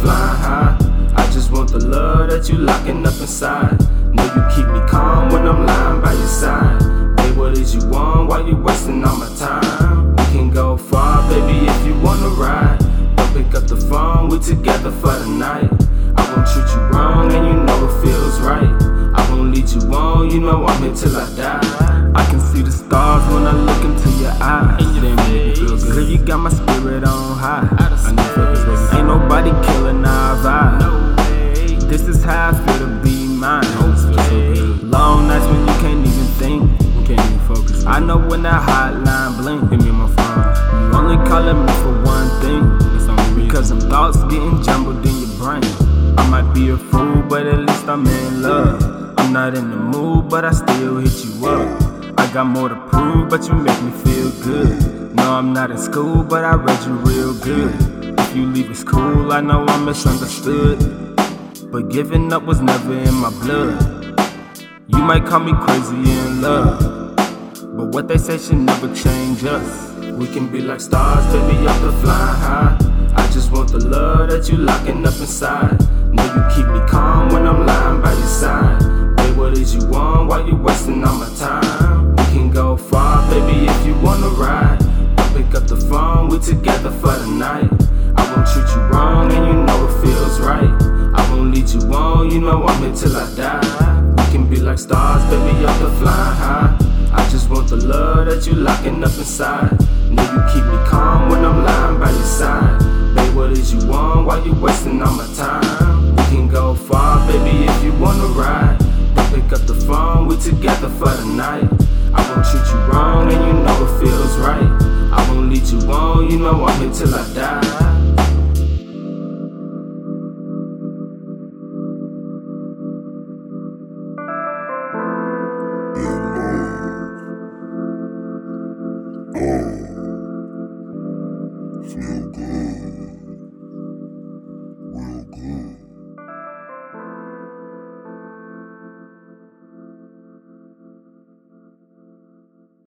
flying high. I just want the love that you locking up inside. Know you keep me calm when I'm lying by your side. Babe, what is you want? Why you wasting all my time? We can go far, baby, if you wanna ride. Don't pick up the phone, we together for the night. I won't treat you wrong, and you know it feels right. I won't lead you on, you know I'm here till I die. On high. I know baby. Ain't nobody killing our vibe. No. This is how I feel to be mine. Okay. Long nights when you can't even think. Can't even focus. I know when that hotline blink. Hit me my phone. You only calling me for one thing. Because them thoughts getting jumbled in your brain. I might be a fool, but at least I'm in love. I'm not in the mood, but I still hit you up. I got more to prove, but you make me feel good. I'm not in school, but I read you real good. If you leave, it's cool, I know I'm misunderstood. But giving up was never in my blood. You might call me crazy in love. But what they say should never change us. We can be like stars, baby, up the flying high. I just want the love that you locking up inside. Know you keep me calm when I'm lying by your side. Babe, what is you want? Why you wasting all my time? Up the phone, we together for the night. I won't treat you wrong, and you know it feels right. I won't lead you on, you know I'm till I die. We can be like stars, baby, up the flying high. I just want the love that you're locking up inside. Know you keep me calm when I'm lying by your side. Babe, what is you want? Why you wasting all my time? We can go far, baby, if you wanna ride. Don't pick up the phone, we together for the night. I won't treat you wrong, and you know it feels right. I won't lead you on, you know I'm here till I die.